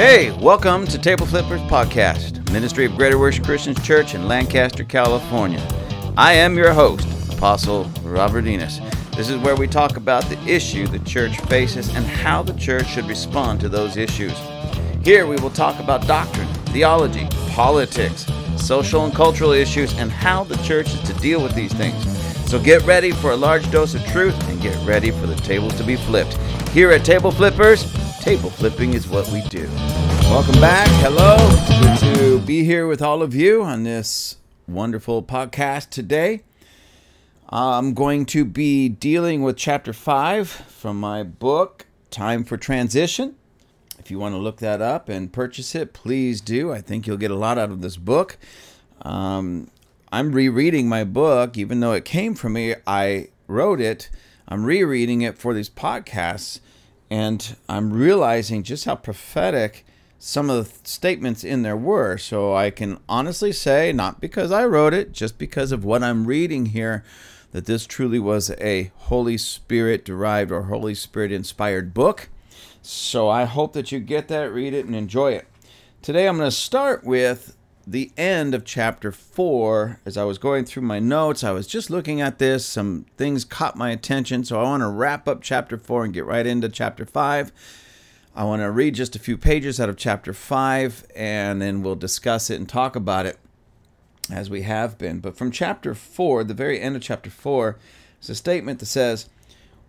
Hey, welcome to Table Flippers Podcast, Ministry of Greater Worship Christian Church in Lancaster, California. I am your host, Apostle Robert Enos. This is where we talk about the issue the church faces and how the church should respond to those issues. Here we will talk about doctrine, theology, politics, social and cultural issues, and how the church is to deal with these things. So get ready for a large dose of truth and get ready for the tables to be flipped. Here at Table Flippers, table flipping is what we do. Welcome back. Hello. Good to be here with all of you on this wonderful podcast today. I'm going to be dealing with chapter 5 from my book, Time for Transition. If you want to look that up and purchase it, please do. I think you'll get a lot out of this book. Um, I'm rereading my book, even though it came from me, I wrote it. I'm rereading it for these podcasts, and I'm realizing just how prophetic some of the statements in there were. So I can honestly say, not because I wrote it, just because of what I'm reading here, that this truly was a Holy Spirit derived or Holy Spirit inspired book. So I hope that you get that, read it, and enjoy it. Today I'm going to start with the end of chapter 4. As I was going through my notes, I was just looking at this. Some things caught my attention, so I want to wrap up chapter 4 and get right into chapter 5. I want to read just a few pages out of chapter 5, and then we'll discuss it and talk about it as we have been. But from chapter 4, the very end of chapter 4, is a statement that says,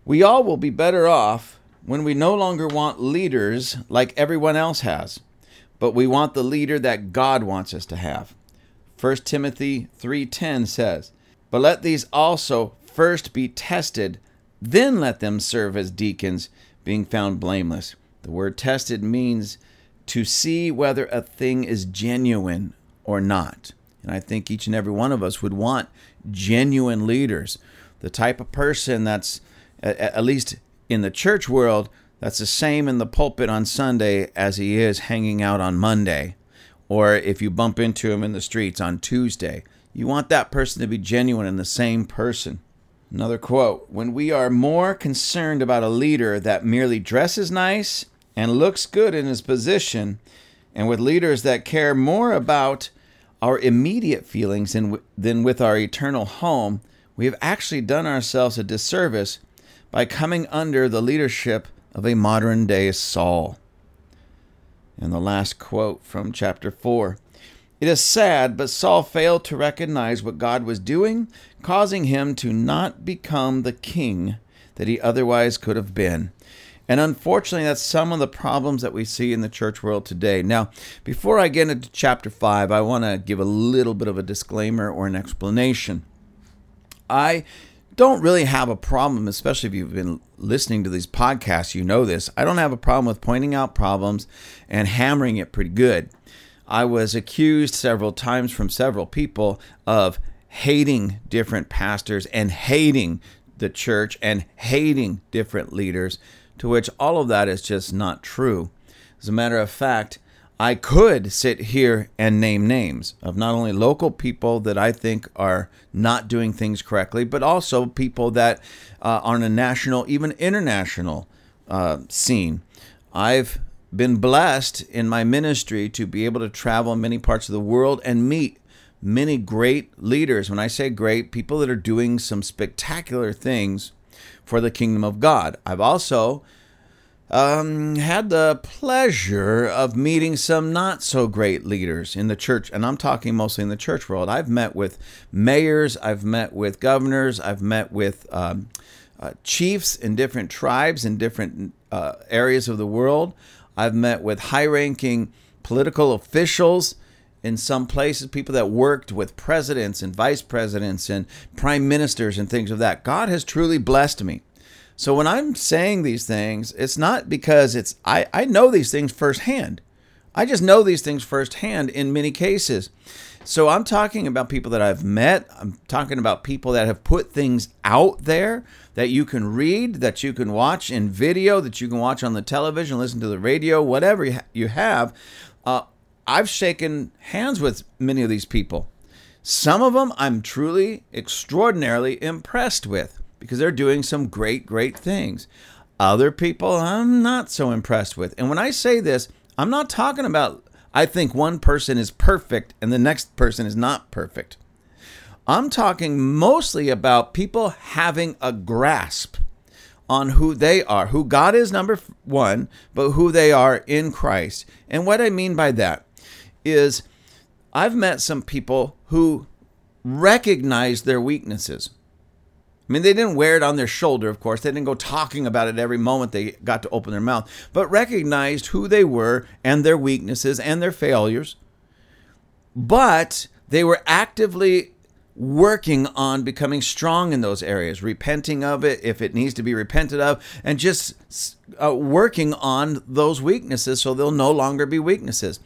We all will be better off when we no longer want leaders like everyone else has but we want the leader that God wants us to have. 1 Timothy 3:10 says, "But let these also first be tested, then let them serve as deacons, being found blameless." The word tested means to see whether a thing is genuine or not. And I think each and every one of us would want genuine leaders, the type of person that's at least in the church world that's the same in the pulpit on Sunday as he is hanging out on Monday, or if you bump into him in the streets on Tuesday. You want that person to be genuine and the same person. Another quote When we are more concerned about a leader that merely dresses nice and looks good in his position, and with leaders that care more about our immediate feelings than, than with our eternal home, we have actually done ourselves a disservice by coming under the leadership of a modern day Saul. And the last quote from chapter 4 It is sad, but Saul failed to recognize what God was doing, causing him to not become the king that he otherwise could have been. And unfortunately, that's some of the problems that we see in the church world today. Now, before I get into chapter 5, I want to give a little bit of a disclaimer or an explanation. I don't really have a problem, especially if you've been listening to these podcasts, you know this. I don't have a problem with pointing out problems and hammering it pretty good. I was accused several times from several people of hating different pastors and hating the church and hating different leaders, to which all of that is just not true. As a matter of fact, I could sit here and name names of not only local people that I think are not doing things correctly, but also people that uh, are on a national, even international uh, scene. I've been blessed in my ministry to be able to travel in many parts of the world and meet many great leaders. When I say great, people that are doing some spectacular things for the kingdom of God. I've also um, had the pleasure of meeting some not so great leaders in the church, and I'm talking mostly in the church world. I've met with mayors, I've met with governors, I've met with um, uh, chiefs in different tribes in different uh, areas of the world. I've met with high ranking political officials in some places, people that worked with presidents and vice presidents and prime ministers and things of that. God has truly blessed me. So when I'm saying these things, it's not because it's I, I know these things firsthand. I just know these things firsthand in many cases. So I'm talking about people that I've met. I'm talking about people that have put things out there that you can read, that you can watch in video, that you can watch on the television, listen to the radio, whatever you have. Uh, I've shaken hands with many of these people. Some of them I'm truly extraordinarily impressed with because they're doing some great, great things. Other people I'm not so impressed with. And when I say this, I'm not talking about I think one person is perfect and the next person is not perfect. I'm talking mostly about people having a grasp on who they are, who God is, number one, but who they are in Christ. And what I mean by that is I've met some people who recognize their weaknesses. I mean, they didn't wear it on their shoulder, of course. They didn't go talking about it every moment they got to open their mouth, but recognized who they were and their weaknesses and their failures. But they were actively working on becoming strong in those areas, repenting of it if it needs to be repented of, and just uh, working on those weaknesses so they'll no longer be weaknesses.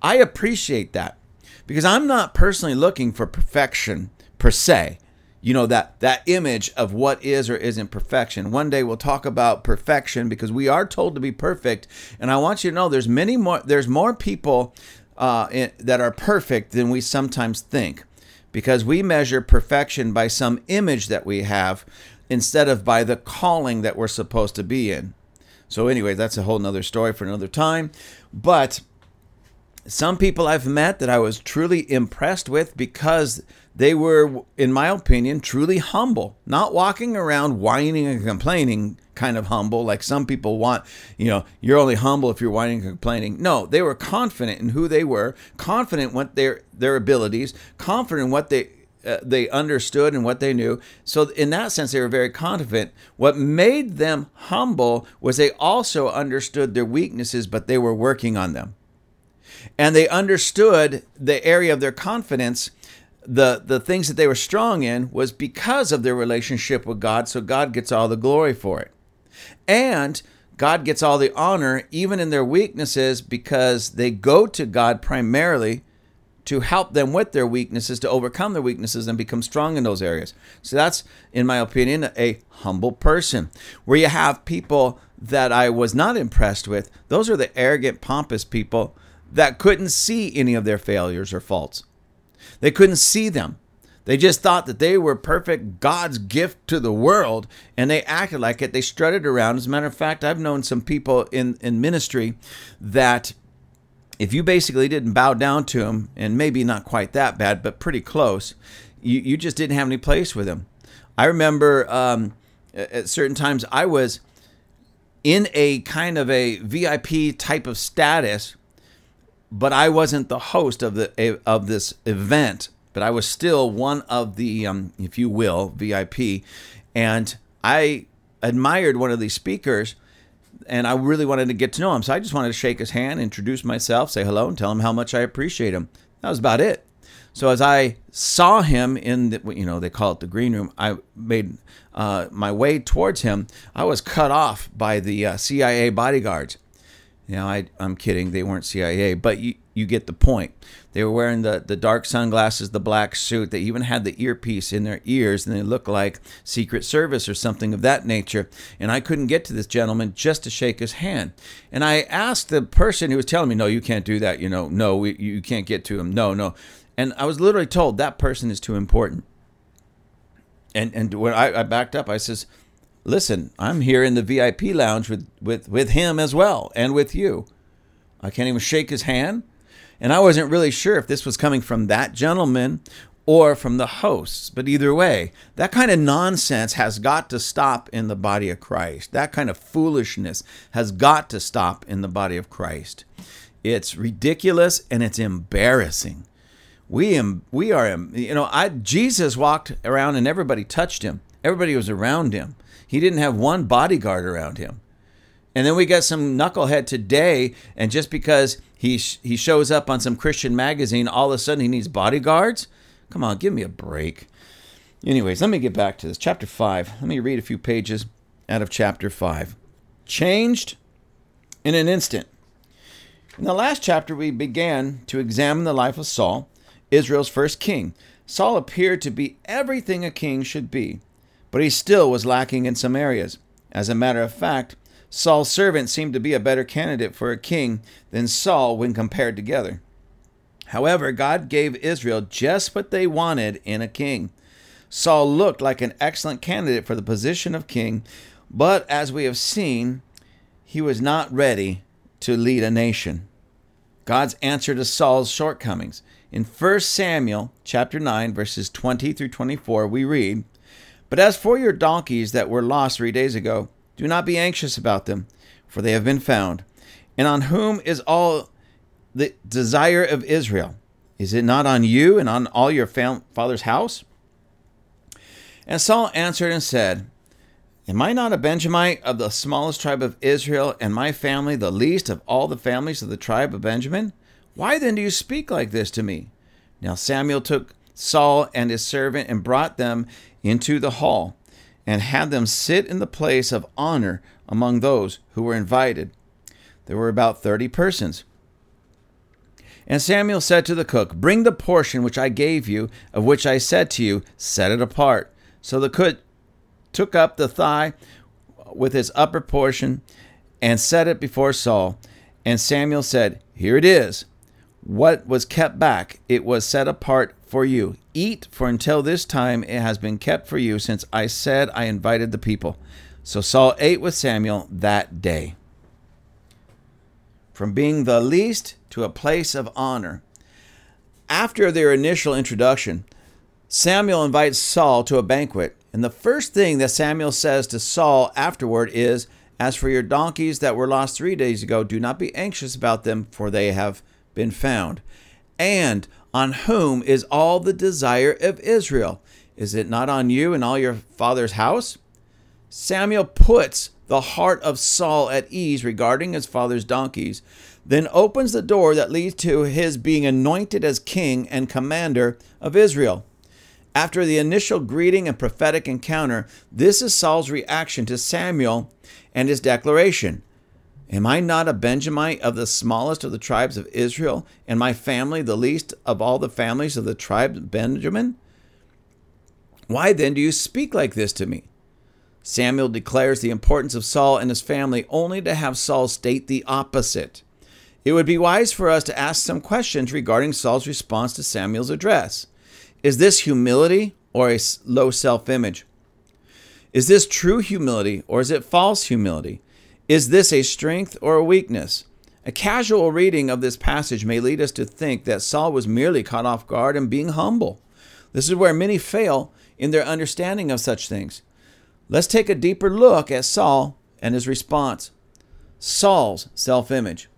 I appreciate that because I'm not personally looking for perfection per se you know that that image of what is or isn't perfection. One day we'll talk about perfection because we are told to be perfect. And i want you to know there's many more there's more people uh, in, that are perfect than we sometimes think because we measure perfection by some image that we have instead of by the calling that we're supposed to be in. So anyway that's a whole nother story for another time. But some people I've met that I was truly impressed with because they were, in my opinion, truly humble, not walking around whining and complaining kind of humble, like some people want, you know, you're only humble if you're whining and complaining. No, they were confident in who they were, confident what their their abilities, confident in what they uh, they understood and what they knew. So in that sense, they were very confident. What made them humble was they also understood their weaknesses, but they were working on them and they understood the area of their confidence the the things that they were strong in was because of their relationship with God so God gets all the glory for it. And God gets all the honor even in their weaknesses because they go to God primarily to help them with their weaknesses to overcome their weaknesses and become strong in those areas. So that's in my opinion a humble person. Where you have people that I was not impressed with those are the arrogant pompous people that couldn't see any of their failures or faults. They couldn't see them. They just thought that they were perfect God's gift to the world and they acted like it. They strutted around. As a matter of fact, I've known some people in, in ministry that if you basically didn't bow down to them, and maybe not quite that bad, but pretty close, you, you just didn't have any place with them. I remember um, at certain times I was in a kind of a VIP type of status but I wasn't the host of the of this event, but I was still one of the, um, if you will, VIP, and I admired one of these speakers, and I really wanted to get to know him. So I just wanted to shake his hand, introduce myself, say hello, and tell him how much I appreciate him. That was about it. So as I saw him in the, you know, they call it the green room, I made uh, my way towards him. I was cut off by the uh, CIA bodyguards. Know, I, I'm kidding. They weren't CIA, but you, you get the point. They were wearing the, the dark sunglasses, the black suit. They even had the earpiece in their ears, and they looked like Secret Service or something of that nature. And I couldn't get to this gentleman just to shake his hand. And I asked the person who was telling me, "No, you can't do that. You know, no, we, you can't get to him. No, no." And I was literally told that person is too important. And and when I, I backed up, I says, listen, I'm here in the VIP lounge with, with, with him as well and with you. I can't even shake his hand. And I wasn't really sure if this was coming from that gentleman or from the hosts. But either way, that kind of nonsense has got to stop in the body of Christ. That kind of foolishness has got to stop in the body of Christ. It's ridiculous and it's embarrassing. We am we are you know I Jesus walked around and everybody touched him. Everybody was around him. He didn't have one bodyguard around him. And then we got some knucklehead today, and just because he sh- he shows up on some Christian magazine, all of a sudden he needs bodyguards. Come on, give me a break. Anyways, let me get back to this. Chapter 5. Let me read a few pages out of chapter 5. Changed in an instant. In the last chapter, we began to examine the life of Saul, Israel's first king. Saul appeared to be everything a king should be but he still was lacking in some areas. As a matter of fact, Saul's servant seemed to be a better candidate for a king than Saul when compared together. However, God gave Israel just what they wanted in a king. Saul looked like an excellent candidate for the position of king, but as we have seen, he was not ready to lead a nation. God's answer to Saul's shortcomings. In 1 Samuel chapter 9 verses 20 through 24 we read, "But as for your donkeys that were lost 3 days ago, do not be anxious about them, for they have been found. And on whom is all the desire of Israel? Is it not on you and on all your fam- father's house?" And Saul answered and said, Am I not a Benjamite of the smallest tribe of Israel, and my family the least of all the families of the tribe of Benjamin? Why then do you speak like this to me? Now Samuel took Saul and his servant and brought them into the hall, and had them sit in the place of honor among those who were invited. There were about thirty persons. And Samuel said to the cook, Bring the portion which I gave you, of which I said to you, Set it apart. So the cook took up the thigh with its upper portion and set it before Saul. And Samuel said, Here it is. What was kept back, it was set apart for you. Eat, for until this time it has been kept for you, since I said I invited the people. So Saul ate with Samuel that day. From being the least to a place of honor. After their initial introduction, Samuel invites Saul to a banquet and the first thing that Samuel says to Saul afterward is, As for your donkeys that were lost three days ago, do not be anxious about them, for they have been found. And on whom is all the desire of Israel? Is it not on you and all your father's house? Samuel puts the heart of Saul at ease regarding his father's donkeys, then opens the door that leads to his being anointed as king and commander of Israel. After the initial greeting and prophetic encounter, this is Saul's reaction to Samuel and his declaration Am I not a Benjamite of the smallest of the tribes of Israel, and my family the least of all the families of the tribe of Benjamin? Why then do you speak like this to me? Samuel declares the importance of Saul and his family only to have Saul state the opposite. It would be wise for us to ask some questions regarding Saul's response to Samuel's address. Is this humility or a low self image? Is this true humility or is it false humility? Is this a strength or a weakness? A casual reading of this passage may lead us to think that Saul was merely caught off guard and being humble. This is where many fail in their understanding of such things. Let's take a deeper look at Saul and his response. Saul's self image.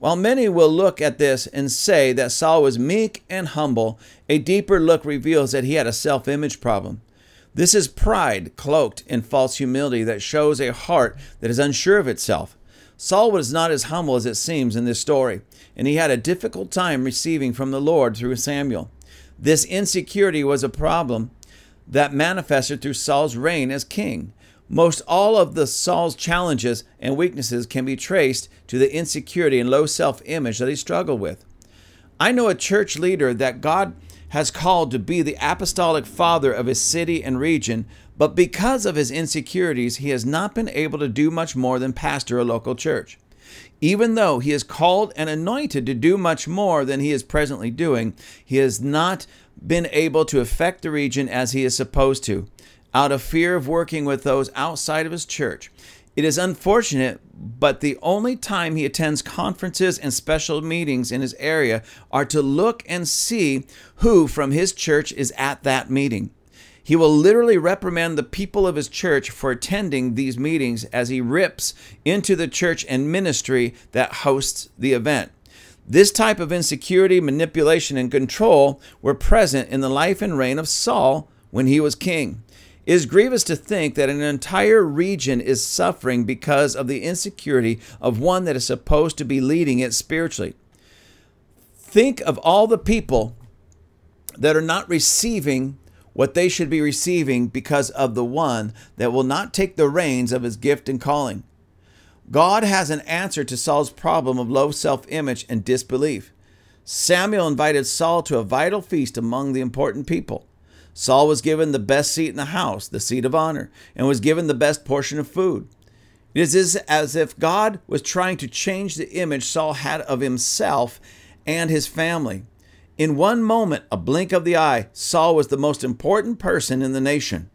While many will look at this and say that Saul was meek and humble, a deeper look reveals that he had a self image problem. This is pride cloaked in false humility that shows a heart that is unsure of itself. Saul was not as humble as it seems in this story, and he had a difficult time receiving from the Lord through Samuel. This insecurity was a problem that manifested through Saul's reign as king. Most all of the Saul's challenges and weaknesses can be traced to the insecurity and low self-image that he struggled with. I know a church leader that God has called to be the apostolic father of his city and region, but because of his insecurities, he has not been able to do much more than pastor a local church. Even though he is called and anointed to do much more than he is presently doing, he has not been able to affect the region as he is supposed to out of fear of working with those outside of his church. It is unfortunate, but the only time he attends conferences and special meetings in his area are to look and see who from his church is at that meeting. He will literally reprimand the people of his church for attending these meetings as he rips into the church and ministry that hosts the event. This type of insecurity, manipulation, and control were present in the life and reign of Saul when he was king. It is grievous to think that an entire region is suffering because of the insecurity of one that is supposed to be leading it spiritually. Think of all the people that are not receiving what they should be receiving because of the one that will not take the reins of his gift and calling. God has an answer to Saul's problem of low self image and disbelief. Samuel invited Saul to a vital feast among the important people. Saul was given the best seat in the house, the seat of honor, and was given the best portion of food. It is as if God was trying to change the image Saul had of himself and his family. In one moment, a blink of the eye, Saul was the most important person in the nation.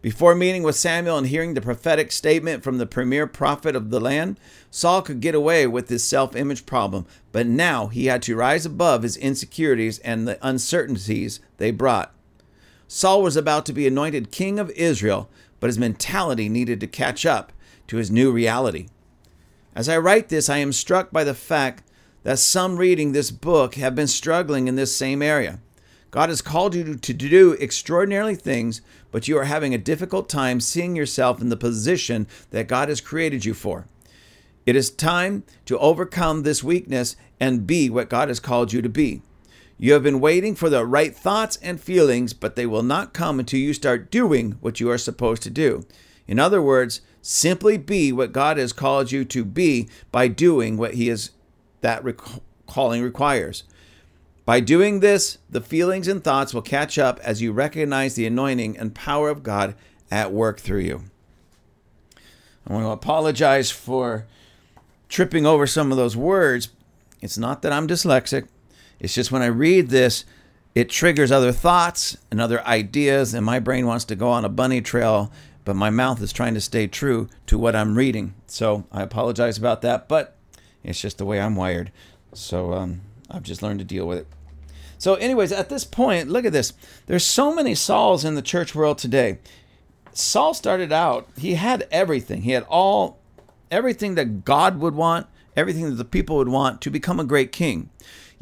Before meeting with Samuel and hearing the prophetic statement from the premier prophet of the land, Saul could get away with his self image problem, but now he had to rise above his insecurities and the uncertainties they brought. Saul was about to be anointed king of Israel, but his mentality needed to catch up to his new reality. As I write this, I am struck by the fact that some reading this book have been struggling in this same area. God has called you to do extraordinary things, but you are having a difficult time seeing yourself in the position that God has created you for. It is time to overcome this weakness and be what God has called you to be. You have been waiting for the right thoughts and feelings, but they will not come until you start doing what you are supposed to do. In other words, simply be what God has called you to be by doing what He is that rec- calling requires. By doing this, the feelings and thoughts will catch up as you recognize the anointing and power of God at work through you. I want to apologize for tripping over some of those words. It's not that I'm dyslexic, it's just when I read this, it triggers other thoughts and other ideas, and my brain wants to go on a bunny trail, but my mouth is trying to stay true to what I'm reading. So I apologize about that, but it's just the way I'm wired. So um, I've just learned to deal with it. So, anyways, at this point, look at this. There's so many Sauls in the church world today. Saul started out, he had everything. He had all everything that God would want, everything that the people would want to become a great king.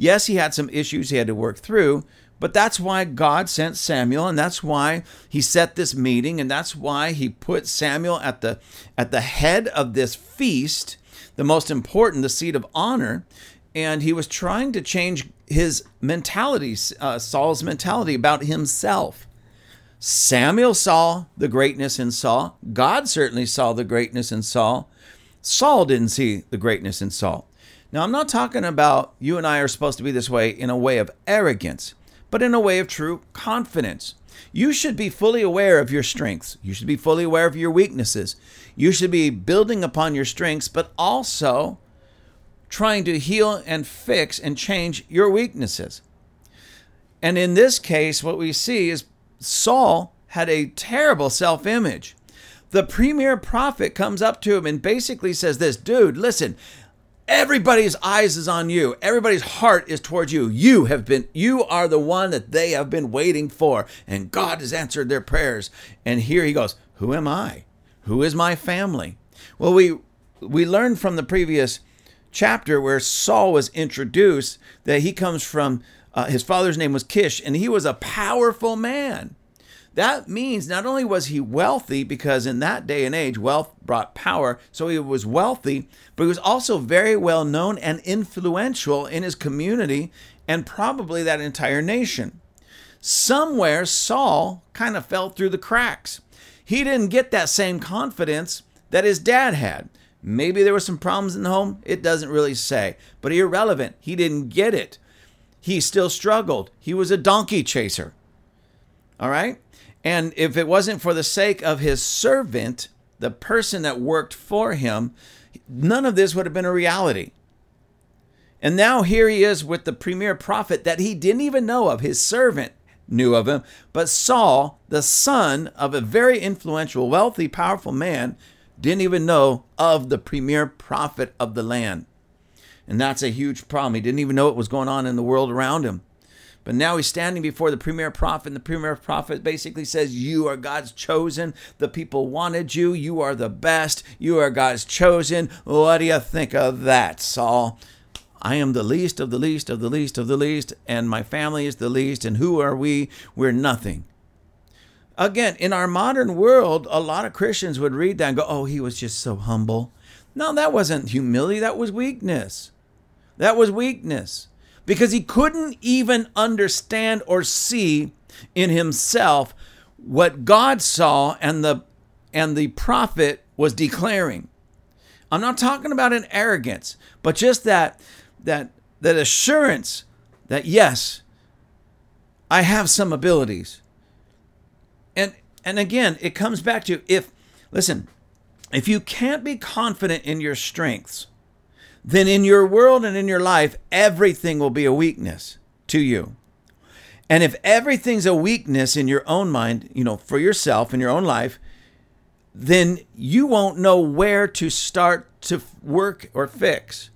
Yes, he had some issues he had to work through, but that's why God sent Samuel and that's why he set this meeting and that's why he put Samuel at the at the head of this feast, the most important, the seat of honor, and he was trying to change his mentality, uh, Saul's mentality about himself. Samuel saw the greatness in Saul. God certainly saw the greatness in Saul. Saul didn't see the greatness in Saul. Now, I'm not talking about you and I are supposed to be this way in a way of arrogance, but in a way of true confidence. You should be fully aware of your strengths. You should be fully aware of your weaknesses. You should be building upon your strengths, but also trying to heal and fix and change your weaknesses. And in this case, what we see is Saul had a terrible self image. The premier prophet comes up to him and basically says, This dude, listen, everybody's eyes is on you. Everybody's heart is towards you. You have been you are the one that they have been waiting for and god has answered their prayers. And here he goes who am i? Who is my family? Well we we learned from the previous chapter where Saul was introduced that he comes from, uh, his father's name was Kish, and he was a powerful man. That means not only was he wealthy, because in that day and age, wealth brought power, so he was wealthy, but he was also very well known and influential in his community and probably that entire nation. Somewhere, Saul kind of fell through the cracks. He didn't get that same confidence that his dad had. Maybe there were some problems in the home. It doesn't really say, but irrelevant. He didn't get it. He still struggled. He was a donkey chaser. All right? And if it wasn't for the sake of his servant, the person that worked for him, none of this would have been a reality. And now here he is with the premier prophet that he didn't even know of. His servant knew of him. But Saul, the son of a very influential, wealthy, powerful man, didn't even know of the premier prophet of the land. And that's a huge problem. He didn't even know what was going on in the world around him. But now he's standing before the premier prophet, and the premier prophet basically says, You are God's chosen. The people wanted you. You are the best. You are God's chosen. What do you think of that, Saul? I am the least of the least of the least of the least, and my family is the least. And who are we? We're nothing. Again, in our modern world, a lot of Christians would read that and go, oh, he was just so humble. No, that wasn't humility, that was weakness. That was weakness because he couldn't even understand or see in himself what God saw and the and the prophet was declaring. I'm not talking about an arrogance, but just that that that assurance that yes, I have some abilities. And and again, it comes back to if listen, if you can't be confident in your strengths, then in your world and in your life, everything will be a weakness to you. And if everything's a weakness in your own mind, you know, for yourself in your own life, then you won't know where to start to work or fix.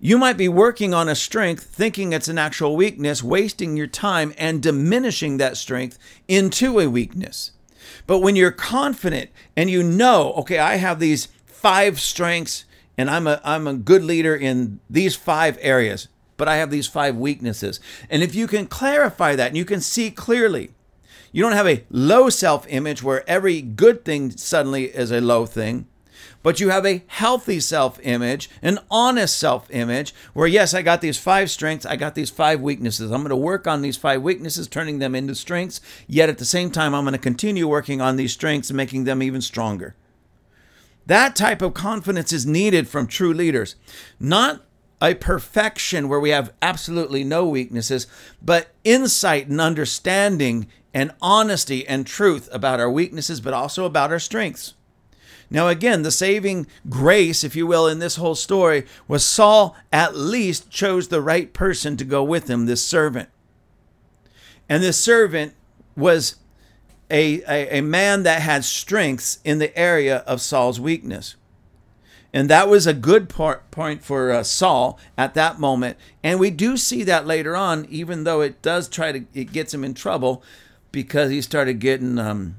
You might be working on a strength thinking it's an actual weakness, wasting your time and diminishing that strength into a weakness. But when you're confident and you know, okay, I have these five strengths and I'm a I'm a good leader in these five areas, but I have these five weaknesses. And if you can clarify that and you can see clearly, you don't have a low self-image where every good thing suddenly is a low thing but you have a healthy self image, an honest self image, where yes, I got these five strengths, I got these five weaknesses. I'm going to work on these five weaknesses, turning them into strengths, yet at the same time, I'm going to continue working on these strengths and making them even stronger. That type of confidence is needed from true leaders. Not a perfection where we have absolutely no weaknesses, but insight and understanding and honesty and truth about our weaknesses, but also about our strengths. Now, again, the saving grace, if you will, in this whole story was Saul at least chose the right person to go with him, this servant. And this servant was a, a, a man that had strengths in the area of Saul's weakness. And that was a good part, point for uh, Saul at that moment. And we do see that later on, even though it does try to, it gets him in trouble because he started getting um,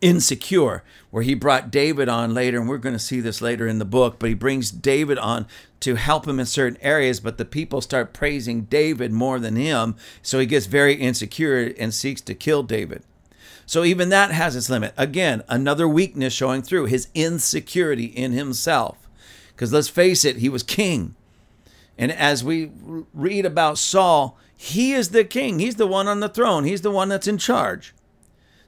insecure, where he brought David on later, and we're going to see this later in the book, but he brings David on to help him in certain areas, but the people start praising David more than him, so he gets very insecure and seeks to kill David. So even that has its limit. Again, another weakness showing through his insecurity in himself. Because let's face it, he was king. And as we read about Saul, he is the king. He's the one on the throne. He's the one that's in charge.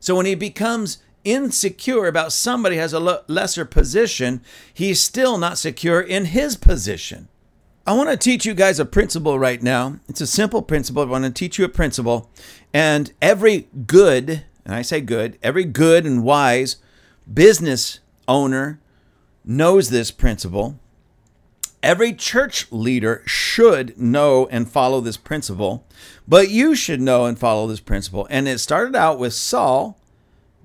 So when he becomes insecure about somebody has a lesser position, he's still not secure in his position. I want to teach you guys a principle right now. It's a simple principle. I want to teach you a principle. And every good, and I say good, every good and wise business owner knows this principle. Every church leader should know and follow this principle, but you should know and follow this principle. And it started out with Saul,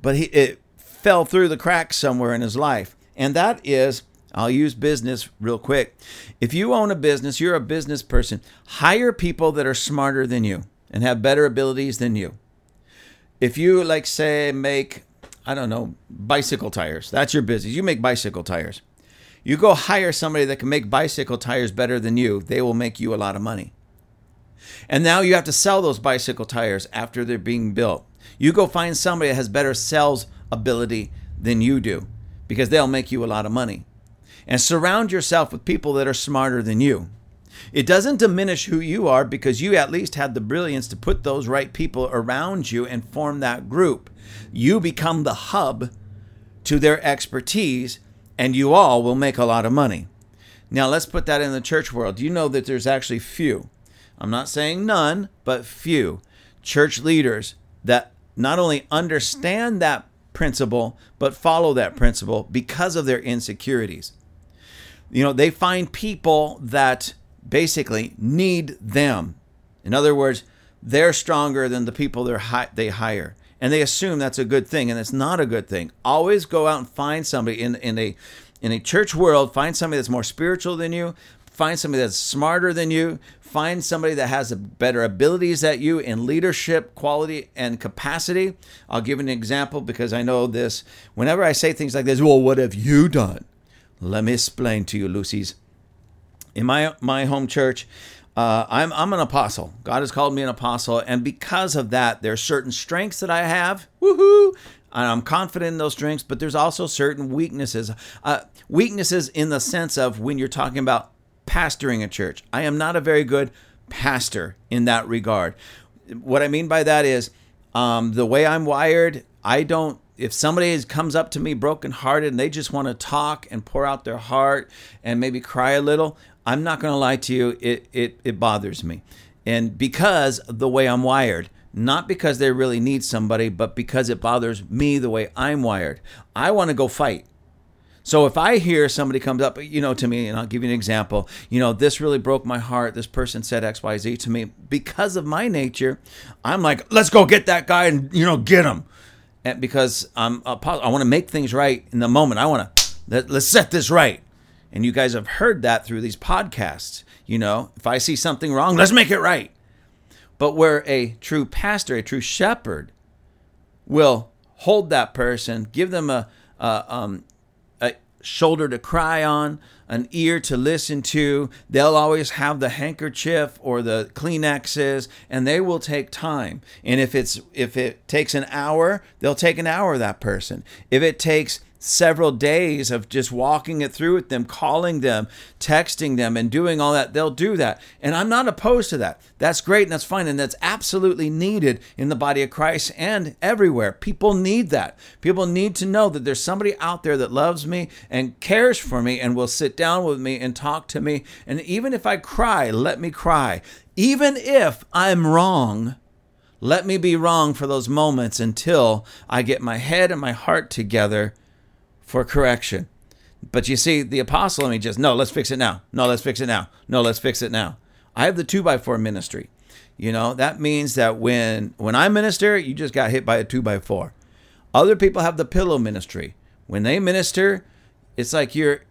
but he it fell through the cracks somewhere in his life. And that is I'll use business real quick. If you own a business, you're a business person, hire people that are smarter than you and have better abilities than you. If you, like, say, make, I don't know, bicycle tires, that's your business. You make bicycle tires. You go hire somebody that can make bicycle tires better than you, they will make you a lot of money. And now you have to sell those bicycle tires after they're being built. You go find somebody that has better sales ability than you do because they'll make you a lot of money. And surround yourself with people that are smarter than you. It doesn't diminish who you are because you at least had the brilliance to put those right people around you and form that group. You become the hub to their expertise, and you all will make a lot of money. Now, let's put that in the church world. You know that there's actually few, I'm not saying none, but few church leaders that not only understand that principle, but follow that principle because of their insecurities. You know, they find people that basically need them. In other words, they're stronger than the people hi- they hire. And they assume that's a good thing, and it's not a good thing. Always go out and find somebody in, in a in a church world, find somebody that's more spiritual than you, find somebody that's smarter than you, find somebody that has better abilities at you in leadership quality and capacity. I'll give an example because I know this. Whenever I say things like this, well, what have you done? Let me explain to you, Lucy's. In my my home church, uh, I'm I'm an apostle. God has called me an apostle, and because of that, there are certain strengths that I have. Woohoo! And I'm confident in those strengths, but there's also certain weaknesses. Uh, weaknesses in the sense of when you're talking about pastoring a church. I am not a very good pastor in that regard. What I mean by that is um, the way I'm wired, I don't if somebody comes up to me brokenhearted and they just want to talk and pour out their heart and maybe cry a little, I'm not going to lie to you, it, it, it bothers me. And because the way I'm wired, not because they really need somebody, but because it bothers me the way I'm wired. I want to go fight. So if I hear somebody comes up, you know, to me, and I'll give you an example, you know, this really broke my heart. This person said X, Y, Z to me because of my nature. I'm like, let's go get that guy and you know get him, because I'm a, I want to make things right in the moment. I want to let, let's set this right. And you guys have heard that through these podcasts. You know, if I see something wrong, let's make it right. But where a true pastor, a true shepherd, will hold that person, give them a, a, um, shoulder to cry on, an ear to listen to. They'll always have the handkerchief or the Kleenexes, and they will take time. And if it's if it takes an hour, they'll take an hour. That person. If it takes several days of just walking it through with them, calling them, texting them, and doing all that, they'll do that. And I'm not opposed to that. That's great and that's fine. And that's absolutely needed in the body of Christ and everywhere. People need that. People need to know that there's somebody out there that loves me and cares for me and will sit down with me and talk to me. And even if I cry, let me cry. Even if I'm wrong, let me be wrong for those moments until I get my head and my heart together for correction. But you see, the apostle in me just, no, let's fix it now. No, let's fix it now. No, let's fix it now. I have the two by four ministry. You know, that means that when when I minister, you just got hit by a two by four. Other people have the pillow ministry. When they minister, it's like you're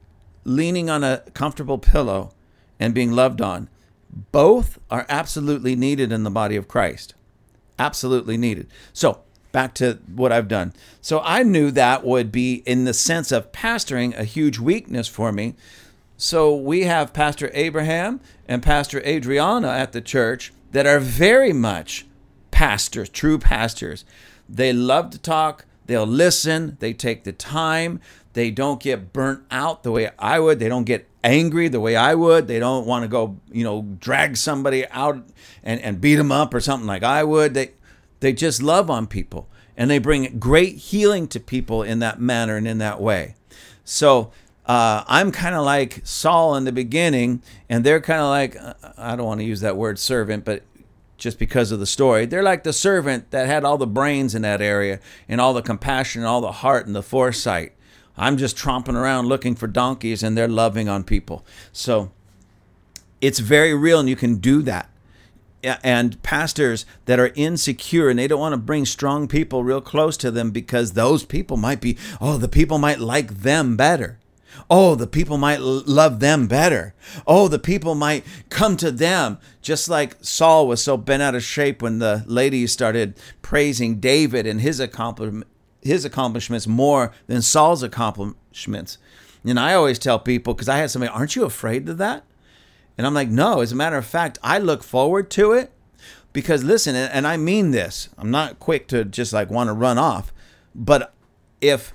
leaning on a comfortable pillow and being loved on. Both are absolutely needed in the body of Christ. Absolutely needed. So back to what I've done. So I knew that would be, in the sense of pastoring, a huge weakness for me. So we have Pastor Abraham and Pastor Adriana at the church that are very much pastors, true pastors. They love to talk, they'll listen, they take the time, they don't get burnt out the way I would, they don't get angry the way I would, they don't want to go, you know, drag somebody out and, and beat them up or something like I would. They they just love on people and they bring great healing to people in that manner and in that way. So uh, I'm kind of like Saul in the beginning, and they're kind of like, uh, I don't want to use that word servant, but just because of the story, they're like the servant that had all the brains in that area and all the compassion and all the heart and the foresight. I'm just tromping around looking for donkeys and they're loving on people. So it's very real, and you can do that and pastors that are insecure and they don't want to bring strong people real close to them because those people might be, oh, the people might like them better. Oh, the people might love them better. Oh, the people might come to them. Just like Saul was so bent out of shape when the ladies started praising David and his accomplishment, his accomplishments more than Saul's accomplishments. And I always tell people, because I had somebody, aren't you afraid of that? And I'm like, no, as a matter of fact, I look forward to it because listen, and I mean this, I'm not quick to just like want to run off, but if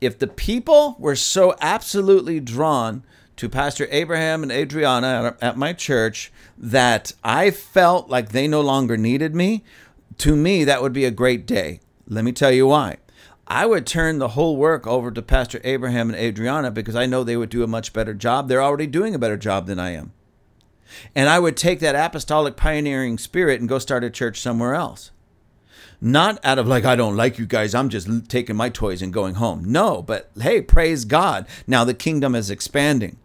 if the people were so absolutely drawn to Pastor Abraham and Adriana at my church that I felt like they no longer needed me, to me, that would be a great day. Let me tell you why. I would turn the whole work over to Pastor Abraham and Adriana because I know they would do a much better job. They're already doing a better job than I am. And I would take that apostolic pioneering spirit and go start a church somewhere else. Not out of like, I don't like you guys, I'm just taking my toys and going home. No, but hey, praise God. Now the kingdom is expanding.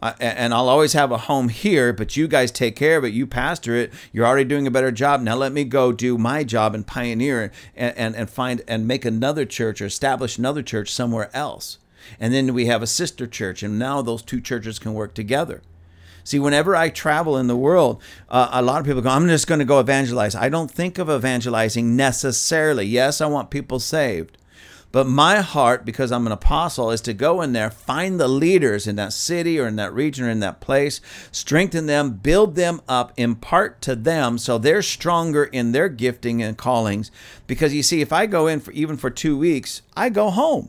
Uh, and I'll always have a home here, but you guys take care of it. You pastor it. You're already doing a better job. Now let me go do my job and pioneer and, and, and find and make another church or establish another church somewhere else. And then we have a sister church, and now those two churches can work together. See, whenever I travel in the world, uh, a lot of people go, I'm just going to go evangelize. I don't think of evangelizing necessarily. Yes, I want people saved. But my heart, because I'm an apostle, is to go in there, find the leaders in that city or in that region or in that place, strengthen them, build them up, impart to them so they're stronger in their gifting and callings. Because you see, if I go in for even for two weeks, I go home.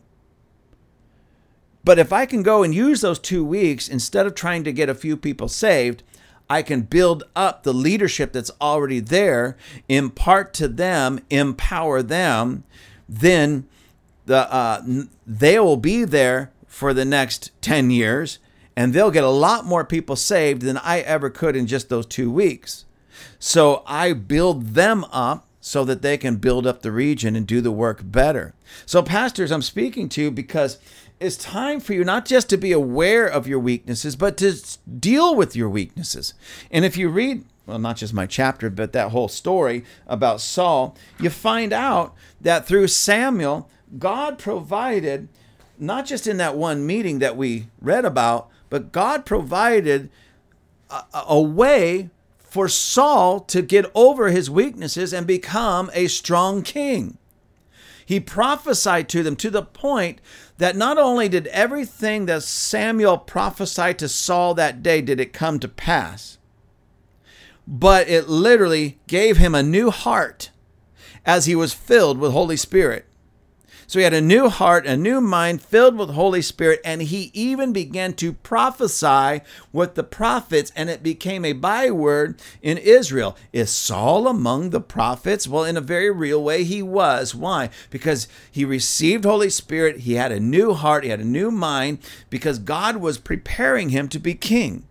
But if I can go and use those two weeks instead of trying to get a few people saved, I can build up the leadership that's already there, impart to them, empower them, then the uh, they will be there for the next 10 years and they'll get a lot more people saved than I ever could in just those two weeks. So I build them up so that they can build up the region and do the work better. So, pastors, I'm speaking to you because it's time for you not just to be aware of your weaknesses, but to deal with your weaknesses. And if you read, well, not just my chapter, but that whole story about Saul, you find out that through Samuel, God provided, not just in that one meeting that we read about, but God provided a, a way for Saul to get over his weaknesses and become a strong king. He prophesied to them to the point that not only did everything that Samuel prophesied to Saul that day did it come to pass, but it literally gave him a new heart as he was filled with Holy Spirit. So he had a new heart, a new mind filled with Holy Spirit, and he even began to prophesy with the prophets, and it became a byword in Israel. Is Saul among the prophets? Well, in a very real way, he was. Why? Because he received Holy Spirit, he had a new heart, he had a new mind, because God was preparing him to be king.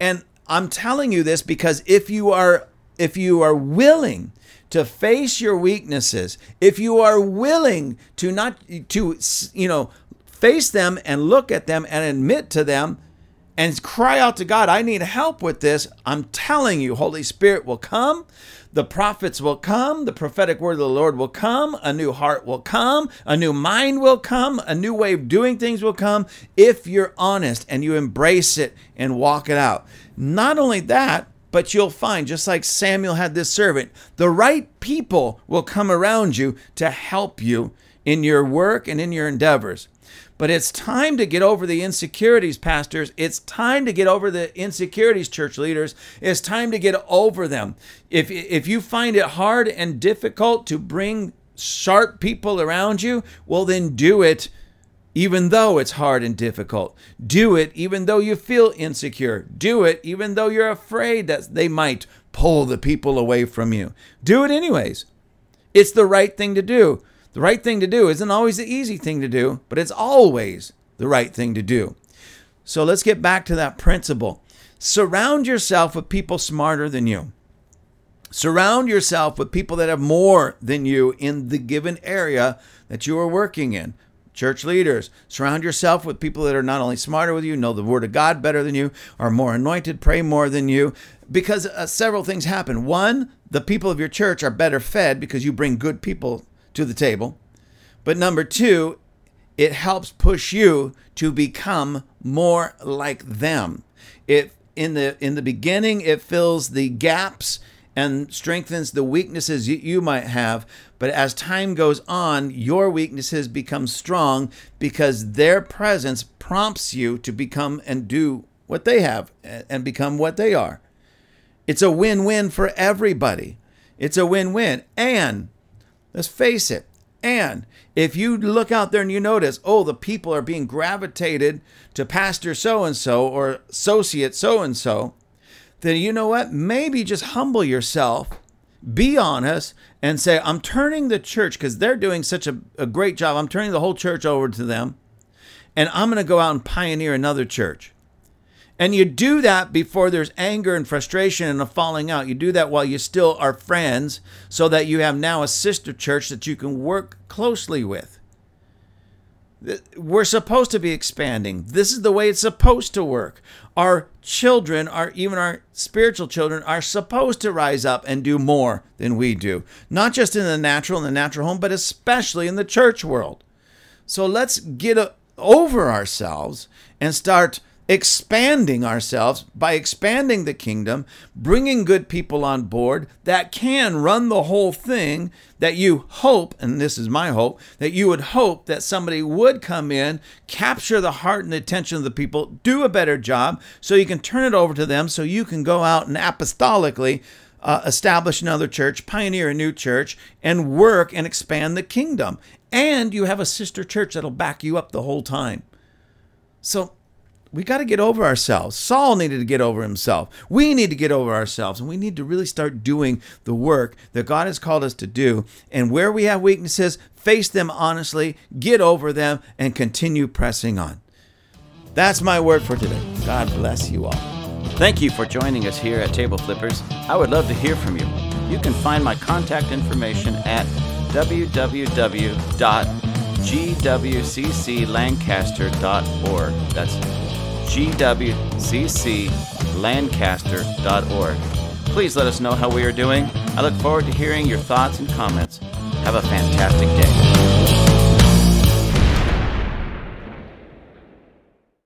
And I'm telling you this because if you are if you are willing to face your weaknesses, if you are willing to not to you know face them and look at them and admit to them and cry out to God, I need help with this, I'm telling you, Holy Spirit will come. The prophets will come, the prophetic word of the Lord will come, a new heart will come, a new mind will come, a new way of doing things will come if you're honest and you embrace it and walk it out. Not only that, but you'll find, just like Samuel had this servant, the right people will come around you to help you in your work and in your endeavors. But it's time to get over the insecurities, pastors. It's time to get over the insecurities, church leaders. It's time to get over them. If, if you find it hard and difficult to bring sharp people around you, well, then do it even though it's hard and difficult. Do it even though you feel insecure. Do it even though you're afraid that they might pull the people away from you. Do it anyways. It's the right thing to do. The right thing to do isn't always the easy thing to do, but it's always the right thing to do. So let's get back to that principle. Surround yourself with people smarter than you. Surround yourself with people that have more than you in the given area that you are working in church leaders. Surround yourself with people that are not only smarter with you, know the word of God better than you, are more anointed, pray more than you, because uh, several things happen. One, the people of your church are better fed because you bring good people to the table. But number two, it helps push you to become more like them. It in the in the beginning it fills the gaps and strengthens the weaknesses you, might have. But as time goes on, your weaknesses become strong because their presence prompts you to become and do what they have and become what they are. It's a win win for everybody. It's a win win. And let's face it, and if you look out there and you notice, oh, the people are being gravitated to Pastor so and so or associate so and so, then you know what? Maybe just humble yourself, be honest, and say, I'm turning the church because they're doing such a, a great job. I'm turning the whole church over to them, and I'm going to go out and pioneer another church. And you do that before there's anger and frustration and a falling out. You do that while you still are friends so that you have now a sister church that you can work closely with. We're supposed to be expanding. This is the way it's supposed to work. Our children, our even our spiritual children, are supposed to rise up and do more than we do. Not just in the natural, in the natural home, but especially in the church world. So let's get uh, over ourselves and start expanding ourselves by expanding the kingdom, bringing good people on board that can run the whole thing. That you hope, and this is my hope, that you would hope that somebody would come in, capture the heart and the attention of the people, do a better job, so you can turn it over to them, so you can go out and apostolically uh, establish another church, pioneer a new church, and work and expand the kingdom. And you have a sister church that'll back you up the whole time. So we got to get over ourselves. Saul needed to get over himself. We need to get over ourselves, and we need to really start doing the work that God has called us to do. And where we have weaknesses, face them honestly, get over them, and continue pressing on. That's my word for today. God bless you all. Thank you for joining us here at Table Flippers. I would love to hear from you. You can find my contact information at www gwcclancaster.org. That's gwcclancaster.org. Please let us know how we are doing. I look forward to hearing your thoughts and comments. Have a fantastic day.